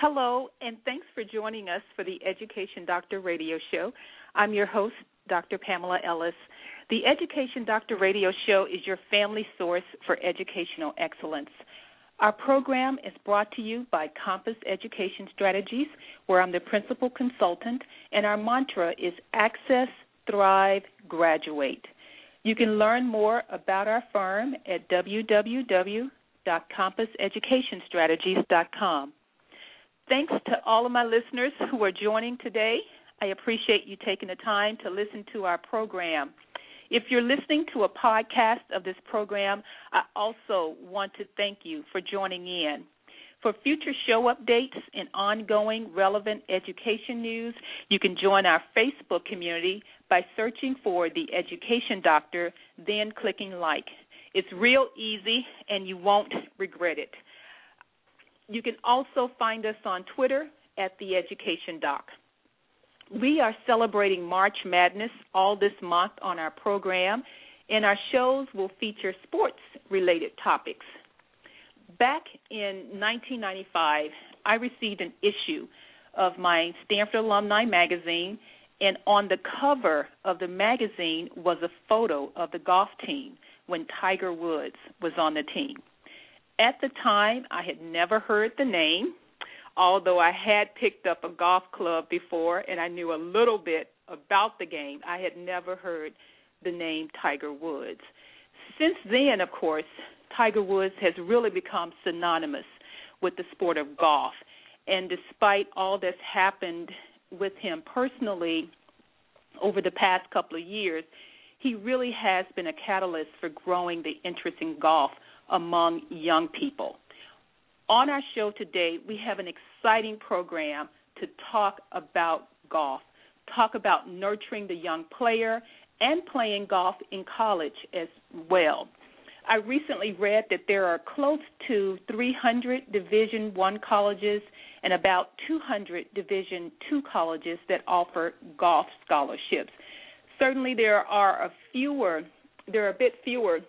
Hello, and thanks for joining us for the Education Doctor radio show. I'm your host, Dr. Pamela Ellis. The Education Doctor radio show is your family source for educational excellence. Our program is brought to you by Compass Education Strategies, where I'm the principal consultant, and our mantra is Access, Thrive, Graduate. You can learn more about our firm at www.compasseducationstrategies.com. Thanks to all of my listeners who are joining today. I appreciate you taking the time to listen to our program. If you're listening to a podcast of this program, I also want to thank you for joining in. For future show updates and ongoing relevant education news, you can join our Facebook community by searching for The Education Doctor, then clicking like. It's real easy and you won't regret it. You can also find us on Twitter at The Education Doc. We are celebrating March Madness all this month on our program, and our shows will feature sports related topics. Back in 1995, I received an issue of my Stanford Alumni magazine, and on the cover of the magazine was a photo of the golf team when Tiger Woods was on the team. At the time, I had never heard the name, although I had picked up a golf club before and I knew a little bit about the game. I had never heard the name Tiger Woods. Since then, of course, Tiger Woods has really become synonymous with the sport of golf. And despite all that's happened with him personally over the past couple of years, he really has been a catalyst for growing the interest in golf among young people. On our show today, we have an exciting program to talk about golf, talk about nurturing the young player and playing golf in college as well. I recently read that there are close to 300 Division 1 colleges and about 200 Division 2 colleges that offer golf scholarships. Certainly there are a fewer there are a bit fewer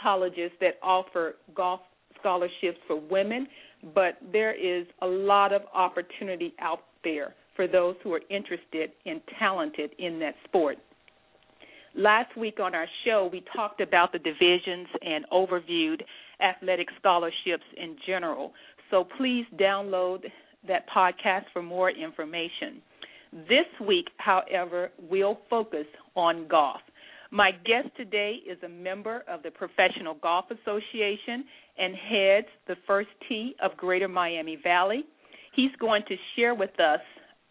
colleges that offer golf scholarships for women, but there is a lot of opportunity out there for those who are interested and talented in that sport. Last week on our show, we talked about the divisions and overviewed athletic scholarships in general. So please download that podcast for more information. This week, however, we'll focus on golf. My guest today is a member of the Professional Golf Association and heads the first tee of Greater Miami Valley. He's going to share with us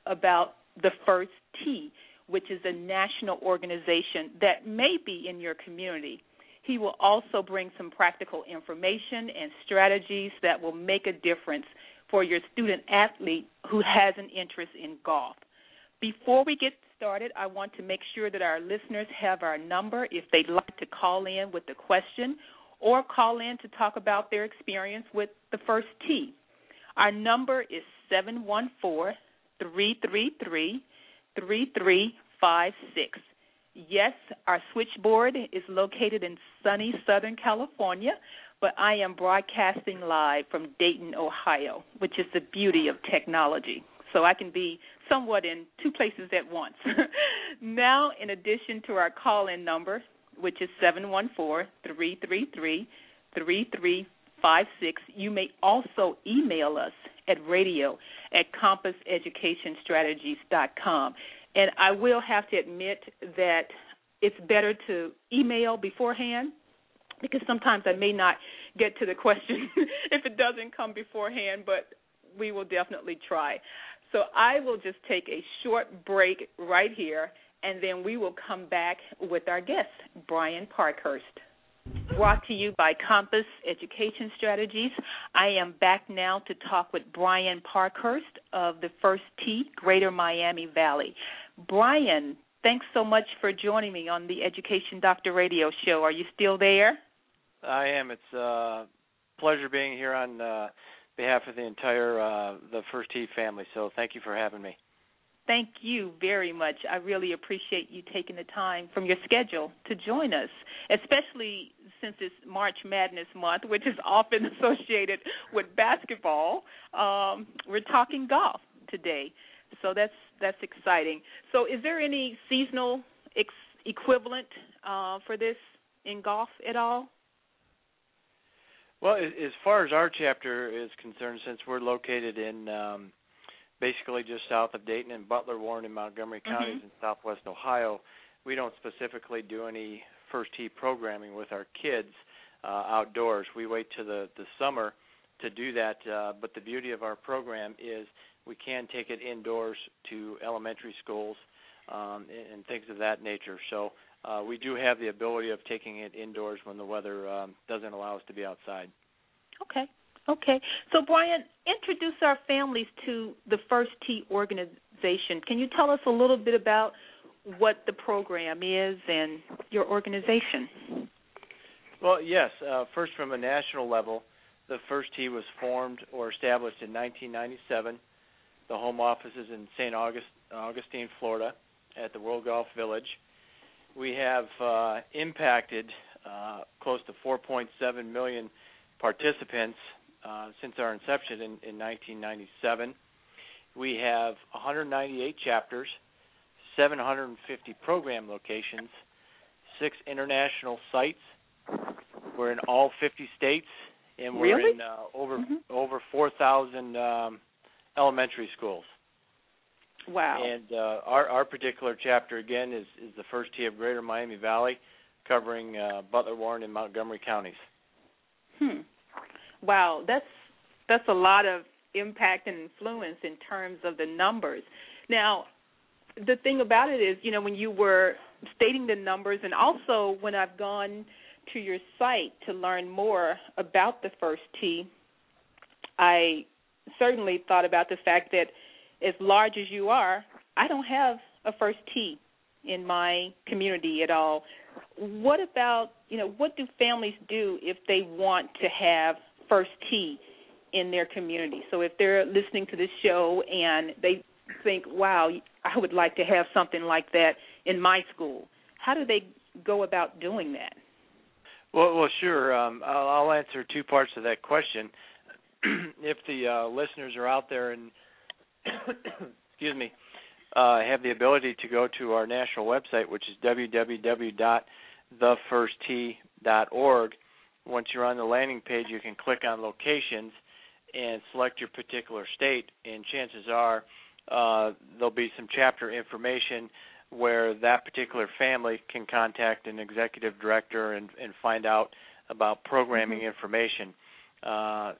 about the first tee, which is a national organization that may be in your community. He will also bring some practical information and strategies that will make a difference for your student athlete who has an interest in golf. Before we get started, I want to make sure that our listeners have our number if they'd like to call in with a question or call in to talk about their experience with the first tee. Our number is 714 333 3356. Yes, our switchboard is located in sunny Southern California, but I am broadcasting live from Dayton, Ohio, which is the beauty of technology so I can be somewhat in two places at once. now, in addition to our call in number, which is 714 333 3356, you may also email us at radio at compasseducationstrategies.com. And I will have to admit that it's better to email beforehand because sometimes I may not get to the question if it doesn't come beforehand, but we will definitely try. So I will just take a short break right here, and then we will come back with our guest, Brian Parkhurst. Brought to you by Compass Education Strategies. I am back now to talk with Brian Parkhurst of the First Tee, Greater Miami Valley. Brian, thanks so much for joining me on the Education Doctor Radio Show. Are you still there? I am. It's a pleasure being here on uh, behalf of the entire uh, the First Tee family. So thank you for having me. Thank you very much. I really appreciate you taking the time from your schedule to join us, especially since it's March Madness month, which is often associated with basketball. Um, we're talking golf today. So that's that's exciting. So is there any seasonal ex- equivalent uh, for this in golf at all? Well, as far as our chapter is concerned, since we're located in um, basically just south of Dayton and Butler, Warren, and Montgomery mm-hmm. counties in southwest Ohio, we don't specifically do any first tee programming with our kids uh, outdoors. We wait to the the summer to do that. Uh, but the beauty of our program is we can take it indoors to elementary schools um, and, and things of that nature. So uh, we do have the ability of taking it indoors when the weather um, doesn't allow us to be outside. Okay. Okay. So, Brian, introduce our families to the First Tee organization. Can you tell us a little bit about what the program is and your organization? Well, yes. Uh, first, from a national level, the First Tee was formed or established in 1997. The home office is in St. August, Augustine, Florida, at the World Golf Village. We have uh, impacted uh, close to 4.7 million participants uh, since our inception in, in 1997. We have 198 chapters, 750 program locations, six international sites. We're in all 50 states, and we're really? in uh, over mm-hmm. over 4,000 um, elementary schools. Wow. And uh, our our particular chapter again is is the first tee of Greater Miami Valley, covering uh, Butler, Warren, and Montgomery counties. Hmm. Wow, that's that's a lot of impact and influence in terms of the numbers. Now, the thing about it is, you know, when you were stating the numbers, and also when I've gone to your site to learn more about the first tee, I certainly thought about the fact that as large as you are, I don't have a first tee in my community at all. What about, you know, what do families do if they want to have first tee in their community? So if they're listening to this show and they think, wow, I would like to have something like that in my school, how do they go about doing that? Well, well, sure. Um, I'll, I'll answer two parts of that question. if the uh, listeners are out there and excuse me, uh, have the ability to go to our national website, which is www.thefirsttee.org. Once you're on the landing page, you can click on locations and select your particular state, and chances are uh, there'll be some chapter information where that particular family can contact an executive director and, and find out about programming mm-hmm. information. Uh,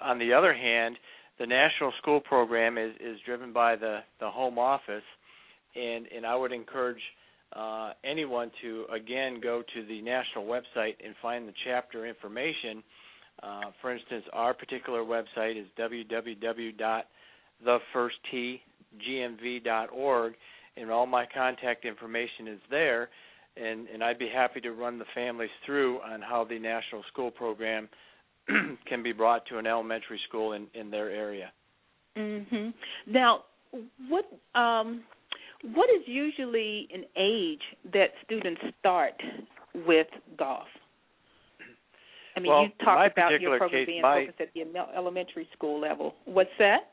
on the other hand, the national school program is, is driven by the, the home office, and, and I would encourage uh, anyone to again go to the national website and find the chapter information. Uh, for instance, our particular website is www.thefirsttgmv.org, and all my contact information is there. And, and I'd be happy to run the families through on how the national school program can be brought to an elementary school in in their area. Mhm. Now, what um what is usually an age that students start with golf? I mean, well, you talked about your program case, being my, focused at the elementary school level. What's that?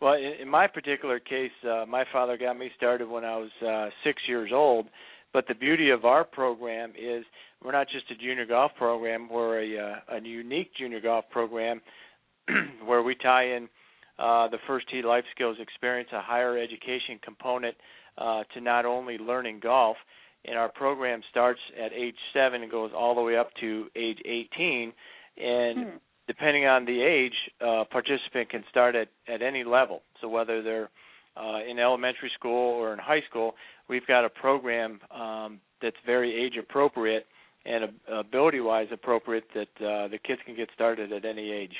Well, in, in my particular case, uh, my father got me started when I was uh, six years old. But the beauty of our program is we're not just a junior golf program. We're a, uh, a unique junior golf program where we tie in uh, the first tee life skills experience, a higher education component uh, to not only learning golf. And our program starts at age seven and goes all the way up to age 18. And hmm. depending on the age, uh, participant can start at at any level. So whether they're uh, in elementary school or in high school, we've got a program um, that's very age appropriate and ability wise appropriate that uh, the kids can get started at any age.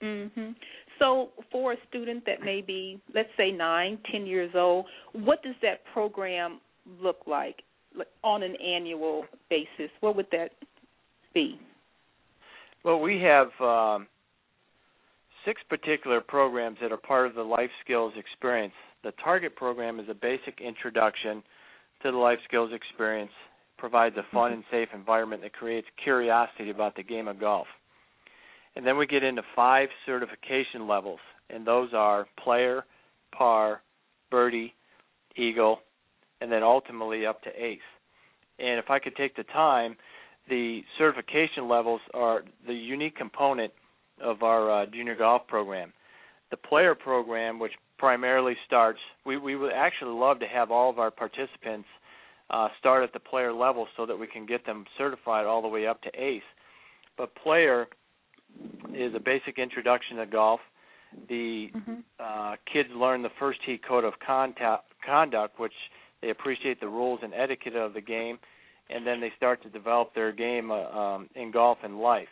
Mhm. So for a student that may be let's say nine, ten years old, what does that program look like on an annual basis? What would that be? Well, we have um, six particular programs that are part of the life skills experience. The target program is a basic introduction to the life skills experience provides a fun mm-hmm. and safe environment that creates curiosity about the game of golf. And then we get into five certification levels. and those are player, par, birdie, eagle, and then ultimately up to ace. And if I could take the time, the certification levels are the unique component of our uh, junior golf program. The player program, which primarily starts, we, we would actually love to have all of our participants uh, start at the player level so that we can get them certified all the way up to ace. But player is a basic introduction to golf. The mm-hmm. uh, kids learn the first tee code of contact, conduct, which they appreciate the rules and etiquette of the game, and then they start to develop their game uh, um, in golf and life.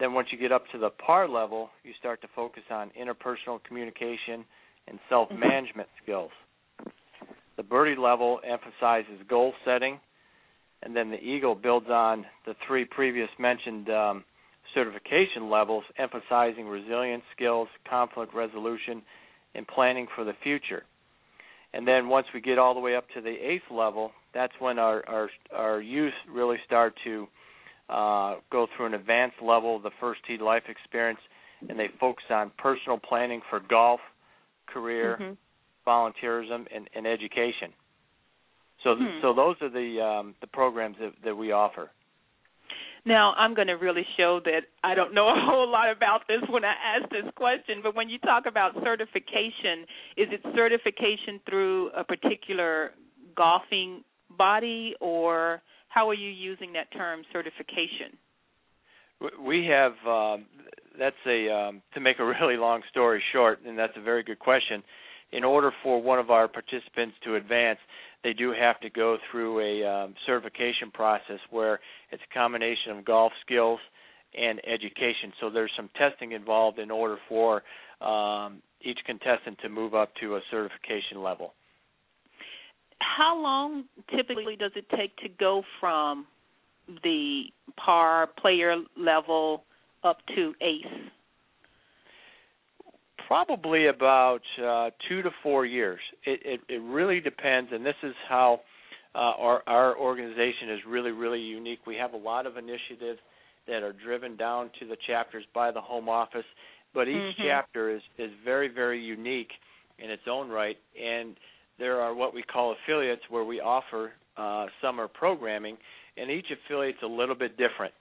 Then once you get up to the par level, you start to focus on interpersonal communication and self-management skills. The birdie level emphasizes goal setting, and then the eagle builds on the three previous mentioned um, certification levels, emphasizing resilience skills, conflict resolution, and planning for the future. And then once we get all the way up to the ace level, that's when our our, our youth really start to uh, go through an advanced level of the first tee life experience, and they focus on personal planning for golf, career, mm-hmm. volunteerism, and, and education. So, hmm. so those are the um, the programs that, that we offer. Now, I'm going to really show that I don't know a whole lot about this when I ask this question, but when you talk about certification, is it certification through a particular golfing body, or how are you using that term certification? We have um, that's a um, to make a really long story short, and that's a very good question. In order for one of our participants to advance, they do have to go through a um, certification process where it's a combination of golf skills and education. So there's some testing involved in order for um, each contestant to move up to a certification level. How long typically does it take to go from the par player level up to ace? probably about uh, two to four years. It, it, it really depends, and this is how uh, our our organization is really really unique. We have a lot of initiatives that are driven down to the chapters by the home office, but each mm-hmm. chapter is is very very unique in its own right, and there are what we call affiliates where we offer uh, summer programming, and each affiliate's a little bit different.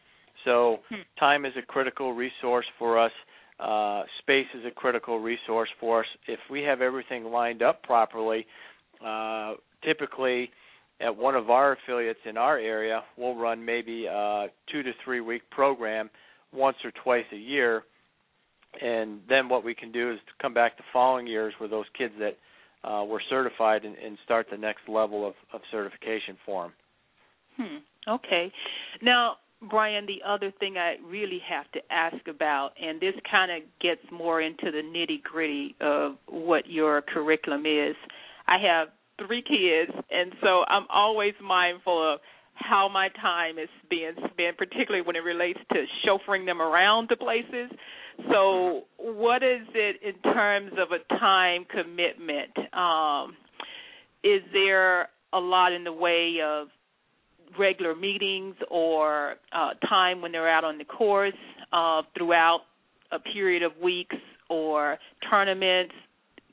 So hmm. time is a critical resource for us. Uh, space is a critical resource for us. If we have everything lined up properly, uh, typically at one of our affiliates in our area, we'll run maybe a two to three week program once or twice a year. And then what we can do is come back the following years with those kids that uh, were certified and, and start the next level of, of certification for them. Hmm. Okay. Now, Brian, the other thing I really have to ask about, and this kind of gets more into the nitty gritty of what your curriculum is. I have three kids, and so I'm always mindful of how my time is being spent, particularly when it relates to chauffeuring them around to places. So, what is it in terms of a time commitment? Um, is there a lot in the way of regular meetings or uh, time when they're out on the course uh, throughout a period of weeks or tournaments.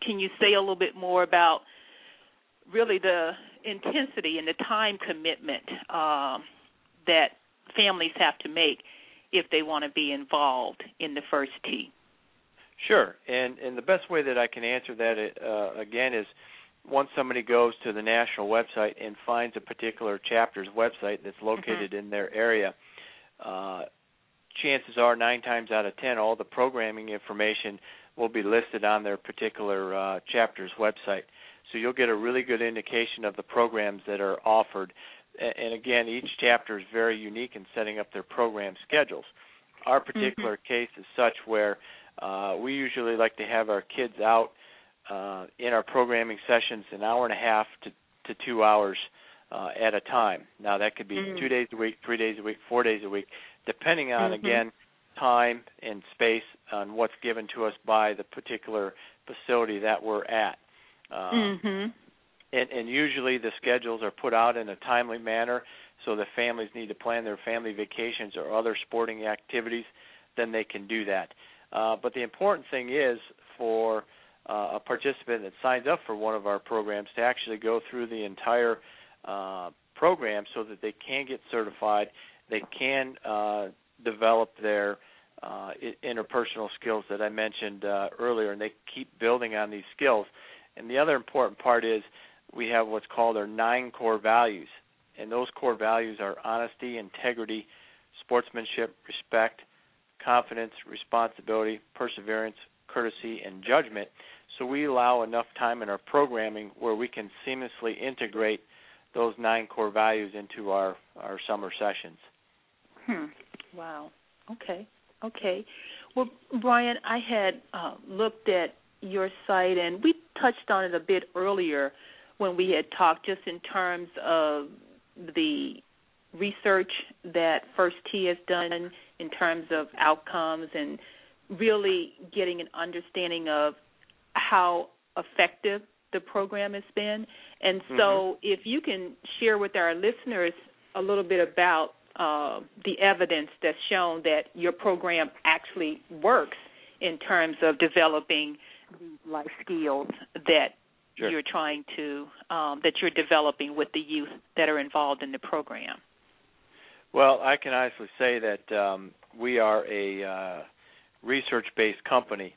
Can you say a little bit more about really the intensity and the time commitment uh, that families have to make if they want to be involved in the first tee? Sure, and and the best way that I can answer that uh, again is once somebody goes to the national website and finds a particular chapter's website that's mm-hmm. located mm-hmm. in their area, uh, chances are nine times out of ten, all the programming information will be listed on their particular uh, chapter's website. So you'll get a really good indication of the programs that are offered. And again, each chapter is very unique in setting up their program schedules. Our particular mm-hmm. case is such where uh, we usually like to have our kids out uh, in our programming sessions an hour and a half to, to two hours uh, at a time. Now that could be mm-hmm. two days a week, three days a week, four days a week, depending on mm-hmm. again time and space on what's given to us by the particular facility that we're at. Um, mm-hmm. And, and usually the schedules are put out in a timely manner, so the families need to plan their family vacations or other sporting activities, then they can do that. Uh, but the important thing is for uh, a participant that signs up for one of our programs to actually go through the entire uh, program so that they can get certified, they can uh, develop their uh, interpersonal skills that I mentioned uh, earlier, and they keep building on these skills. And the other important part is we have what's called our nine core values, and those core values are honesty, integrity, sportsmanship, respect, confidence, responsibility, perseverance, courtesy, and judgment. So we allow enough time in our programming where we can seamlessly integrate those nine core values into our our summer sessions. Hmm. Wow. Okay. Okay. Well, Brian, I had uh, looked at your site, and we touched on it a bit earlier when we had talked, just in terms of the research that First Tee has done in terms of outcomes and really getting an understanding of how effective the program has been. And so, mm-hmm. if you can share with our listeners a little bit about uh, the evidence that's shown that your program actually works in terms of developing life skills that sure. you're trying to um, that you're developing with the youth that are involved in the program. Well, I can honestly say that um, we are a uh, research-based company,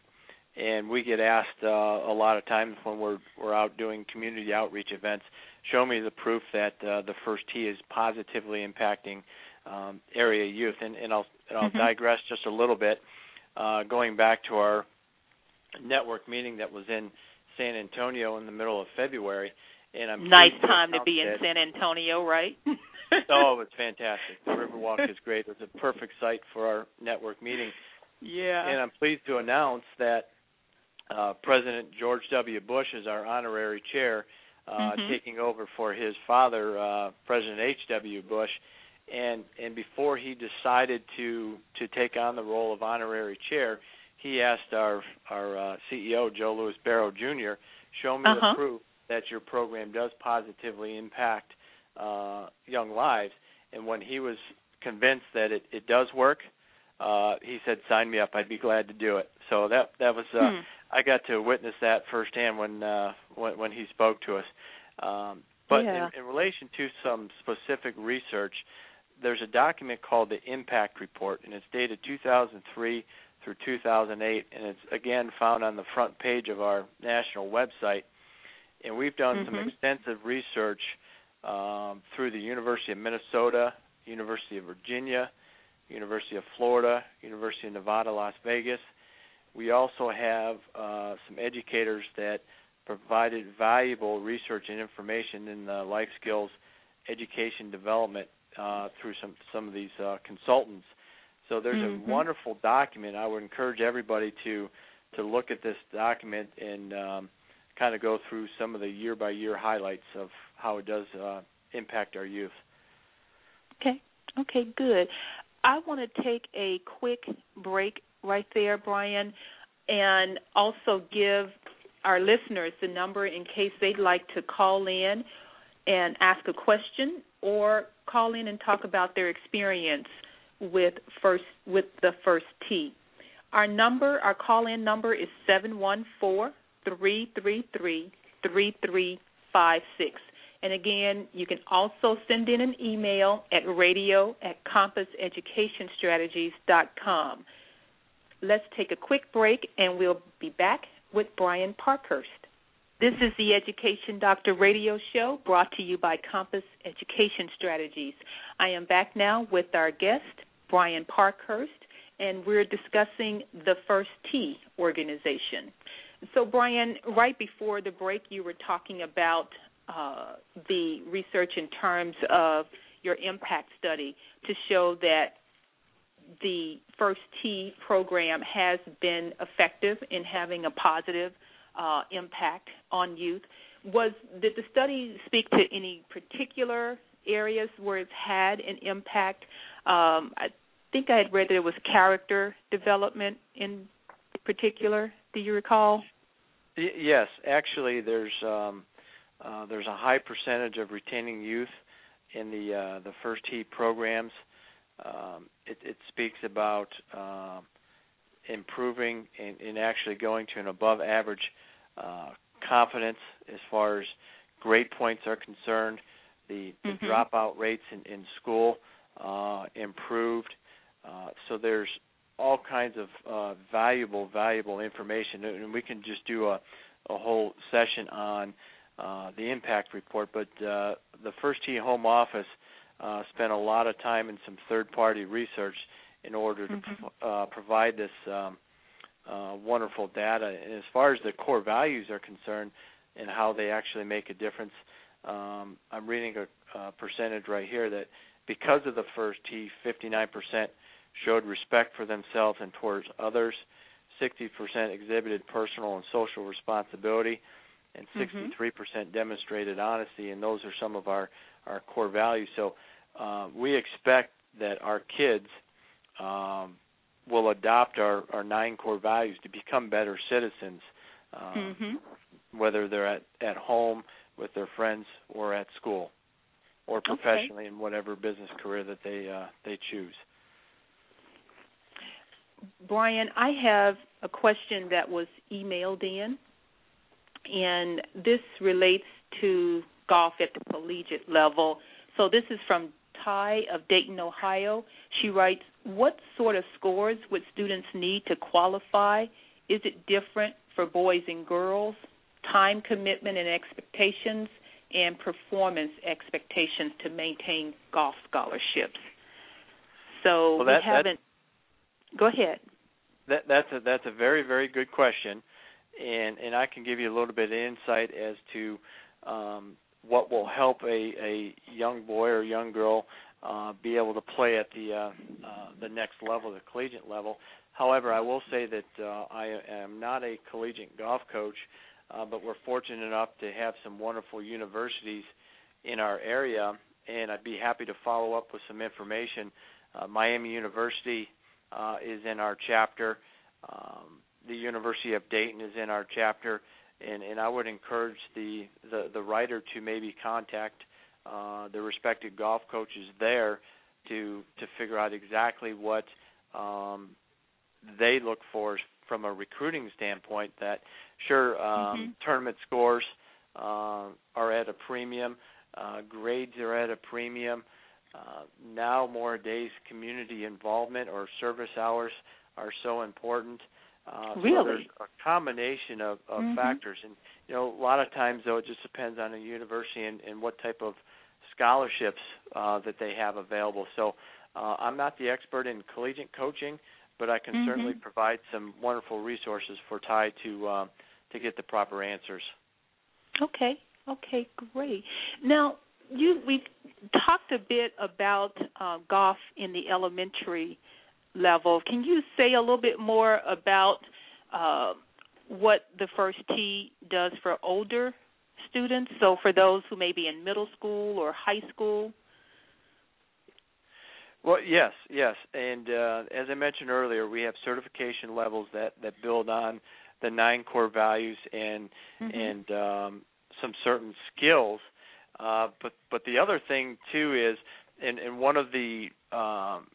and we get asked uh, a lot of times when we're we're out doing community outreach events, show me the proof that uh, the first tee is positively impacting um, area youth. And, and I'll and I'll mm-hmm. digress just a little bit, uh, going back to our network meeting that was in San Antonio in the middle of February. And I'm nice time to be in San Antonio, right? oh, it's fantastic. The Riverwalk is great. It was a perfect site for our network meeting. Yeah. And I'm pleased to announce that uh, President George W. Bush is our honorary chair, uh, mm-hmm. taking over for his father, uh, President H. W. Bush. And and before he decided to to take on the role of honorary chair, he asked our our uh, CEO Joe Louis Barrow Jr. show me uh-huh. the proof that your program does positively impact uh, young lives. And when he was convinced that it, it does work, uh, he said, "Sign me up. I'd be glad to do it." So that that was uh, hmm. I got to witness that firsthand when uh, when, when he spoke to us. Um, but yeah. in, in relation to some specific research, there's a document called the Impact Report, and it's dated 2003 through 2008, and it's again found on the front page of our national website. And we've done mm-hmm. some extensive research um, through the University of Minnesota, University of Virginia, University of Florida, University of Nevada, Las Vegas. We also have uh, some educators that provided valuable research and information in the life skills education development uh, through some some of these uh, consultants. So there's mm-hmm. a wonderful document. I would encourage everybody to to look at this document and um, kind of go through some of the year by year highlights of how it does uh, impact our youth. Okay. Okay. Good. I want to take a quick break right there, Brian, and also give our listeners the number in case they'd like to call in and ask a question or call in and talk about their experience with first with the first Tee. Our number, our call in number is 714 333 3356. And again, you can also send in an email at radio at compasseducationstrategies.com. Let's take a quick break and we'll be back with Brian Parkhurst. This is the Education Doctor radio show brought to you by Compass Education Strategies. I am back now with our guest, Brian Parkhurst, and we're discussing the First Tee organization. So, Brian, right before the break, you were talking about uh, the research in terms of your impact study to show that the First Tee program has been effective in having a positive uh, impact on youth. Was did the study speak to any particular areas where it's had an impact? Um, I think I had read that it was character development in particular. Do you recall? Y- yes, actually, there's um, uh, there's a high percentage of retaining youth in the uh, the first tee programs. Um, it, it, speaks about uh, improving and, and actually going to an above average uh, confidence as far as grade points are concerned. The, the mm-hmm. dropout rates in, in school uh, improved. Uh, so there's all kinds of uh, valuable, valuable information, and we can just do a, a whole session on uh, the impact report. But uh, the First Tee Home Office uh, spent a lot of time in some third-party research in order to mm-hmm. uh, provide this um, uh, wonderful data. And as far as the core values are concerned and how they actually make a difference, um, I'm reading a, a percentage right here that because of the first Tee, 59% showed respect for themselves and towards others, 60% exhibited personal and social responsibility, and 63% mm-hmm. demonstrated honesty. And those are some of our, our core values. So uh, we expect that our kids um, will adopt our, our nine core values to become better citizens, uh, mm-hmm. whether they're at, at home with their friends or at school or professionally okay. in whatever business career that they uh, they choose. Brian, I have a question that was emailed in, and this relates to golf at the collegiate level. So this is from Ty of Dayton, Ohio. She writes, "What sort of scores would students need to qualify? Is it different for boys and girls? Time commitment and expectations, and performance expectations to maintain golf scholarships." So well, that, we haven't. Go ahead. That, that's a that's a very very good question, and and I can give you a little bit of insight as to um, what will help a a young boy or young girl uh, be able to play at the uh, uh, the next level, the collegiate level. However, I will say that uh, I am not a collegiate golf coach, uh, but we're fortunate enough to have some wonderful universities in our area, and I'd be happy to follow up with some information. Uh, Miami University uh, is in our chapter. Um, the University of Dayton is in our chapter, and, and I would encourage the, the, the writer to maybe contact uh, the respective golf coaches there to to figure out exactly what um, they look for from a recruiting standpoint. That sure um, mm-hmm. tournament scores uh, are at a premium, uh, grades are at a premium. Uh, now more days community involvement or service hours are so important. Uh, really? So there's a combination of, of mm-hmm. factors, and you know a lot of times though it just depends on the university and, and what type of scholarships uh, that they have available. So uh, I'm not the expert in collegiate coaching, but I can mm-hmm. certainly provide some wonderful resources for Ty to uh, to get the proper answers. Okay. Okay. Great. Now, you we've talked a bit about uh, golf in the elementary level. Can you say a little bit more about uh, what the first tee does for older students? So for those who may be in middle school or high school. Well, yes, yes, and uh, as I mentioned earlier, we have certification levels that that build on the nine core values and mm-hmm. and um, some certain skills uh, but but the other thing too is, and, and one of the um,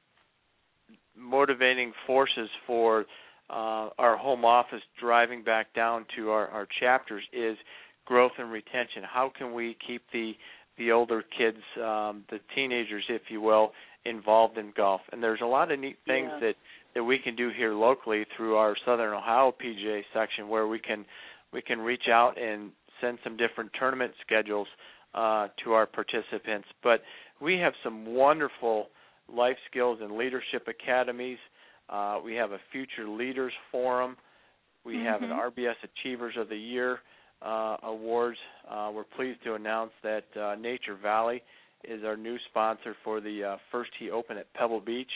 motivating forces for uh, our home office driving back down to our, our chapters is growth and retention. How can we keep the the older kids, um, the teenagers, if you will, involved in golf? And there's a lot of neat things yeah. that that we can do here locally through our Southern Ohio PGA section, where we can we can reach out and send some different tournament schedules uh, to our participants. But we have some wonderful life skills and leadership academies. Uh, we have a Future Leaders Forum. We mm-hmm. have an RBS Achievers of the Year uh, awards. Uh, we're pleased to announce that uh, Nature Valley is our new sponsor for the uh, First Tee Open at Pebble Beach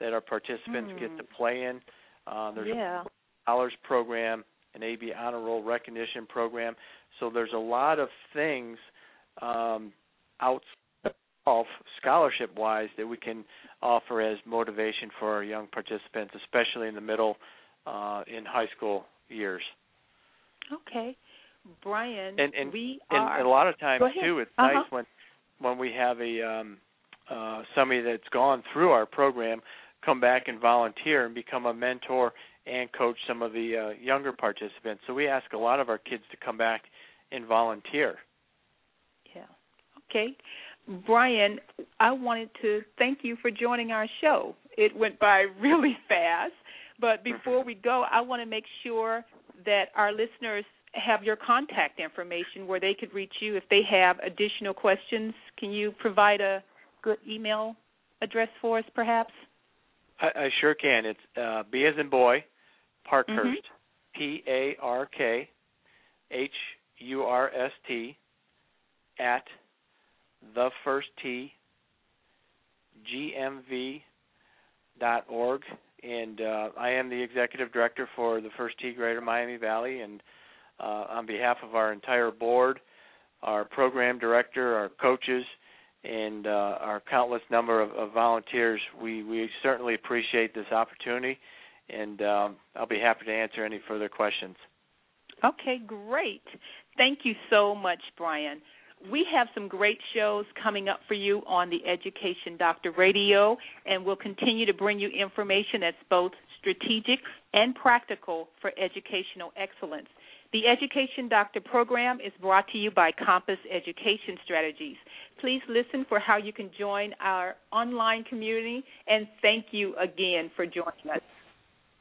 that our participants mm. get to play in. Uh, there's yeah. a dollars program, an AB honor roll recognition program. So there's a lot of things um, outside of scholarship wise that we can offer as motivation for our young participants, especially in the middle uh, in high school years. Okay, Brian, and, and, we and, are. And a lot of times too, it's uh-huh. nice when when we have a um, uh, somebody that's gone through our program come back and volunteer and become a mentor and coach some of the uh, younger participants. So we ask a lot of our kids to come back and volunteer. Yeah. Okay. Brian, I wanted to thank you for joining our show. It went by really fast, but before we go, I want to make sure that our listeners have your contact information where they could reach you if they have additional questions. Can you provide a good email address for us, perhaps? I, I sure can. It's uh, B as in boy, Parkhurst, mm-hmm. P A R K H U R S T, at the first T GMV dot org, and uh, I am the executive director for the First Tee Greater Miami Valley, and on behalf of our entire board, our program director, our coaches, and uh, our countless number of, of, volunteers, we, we certainly appreciate this opportunity, and um, I'll be happy to answer any further questions. Okay, great. Thank you so much, Brian. We have some great shows coming up for you on the Education Doctor Radio, and we'll continue to bring you information that's both strategic and practical for educational excellence. The Education Doctor program is brought to you by Compass Education Strategies. Please listen for how you can join our online community, and thank you again for joining us.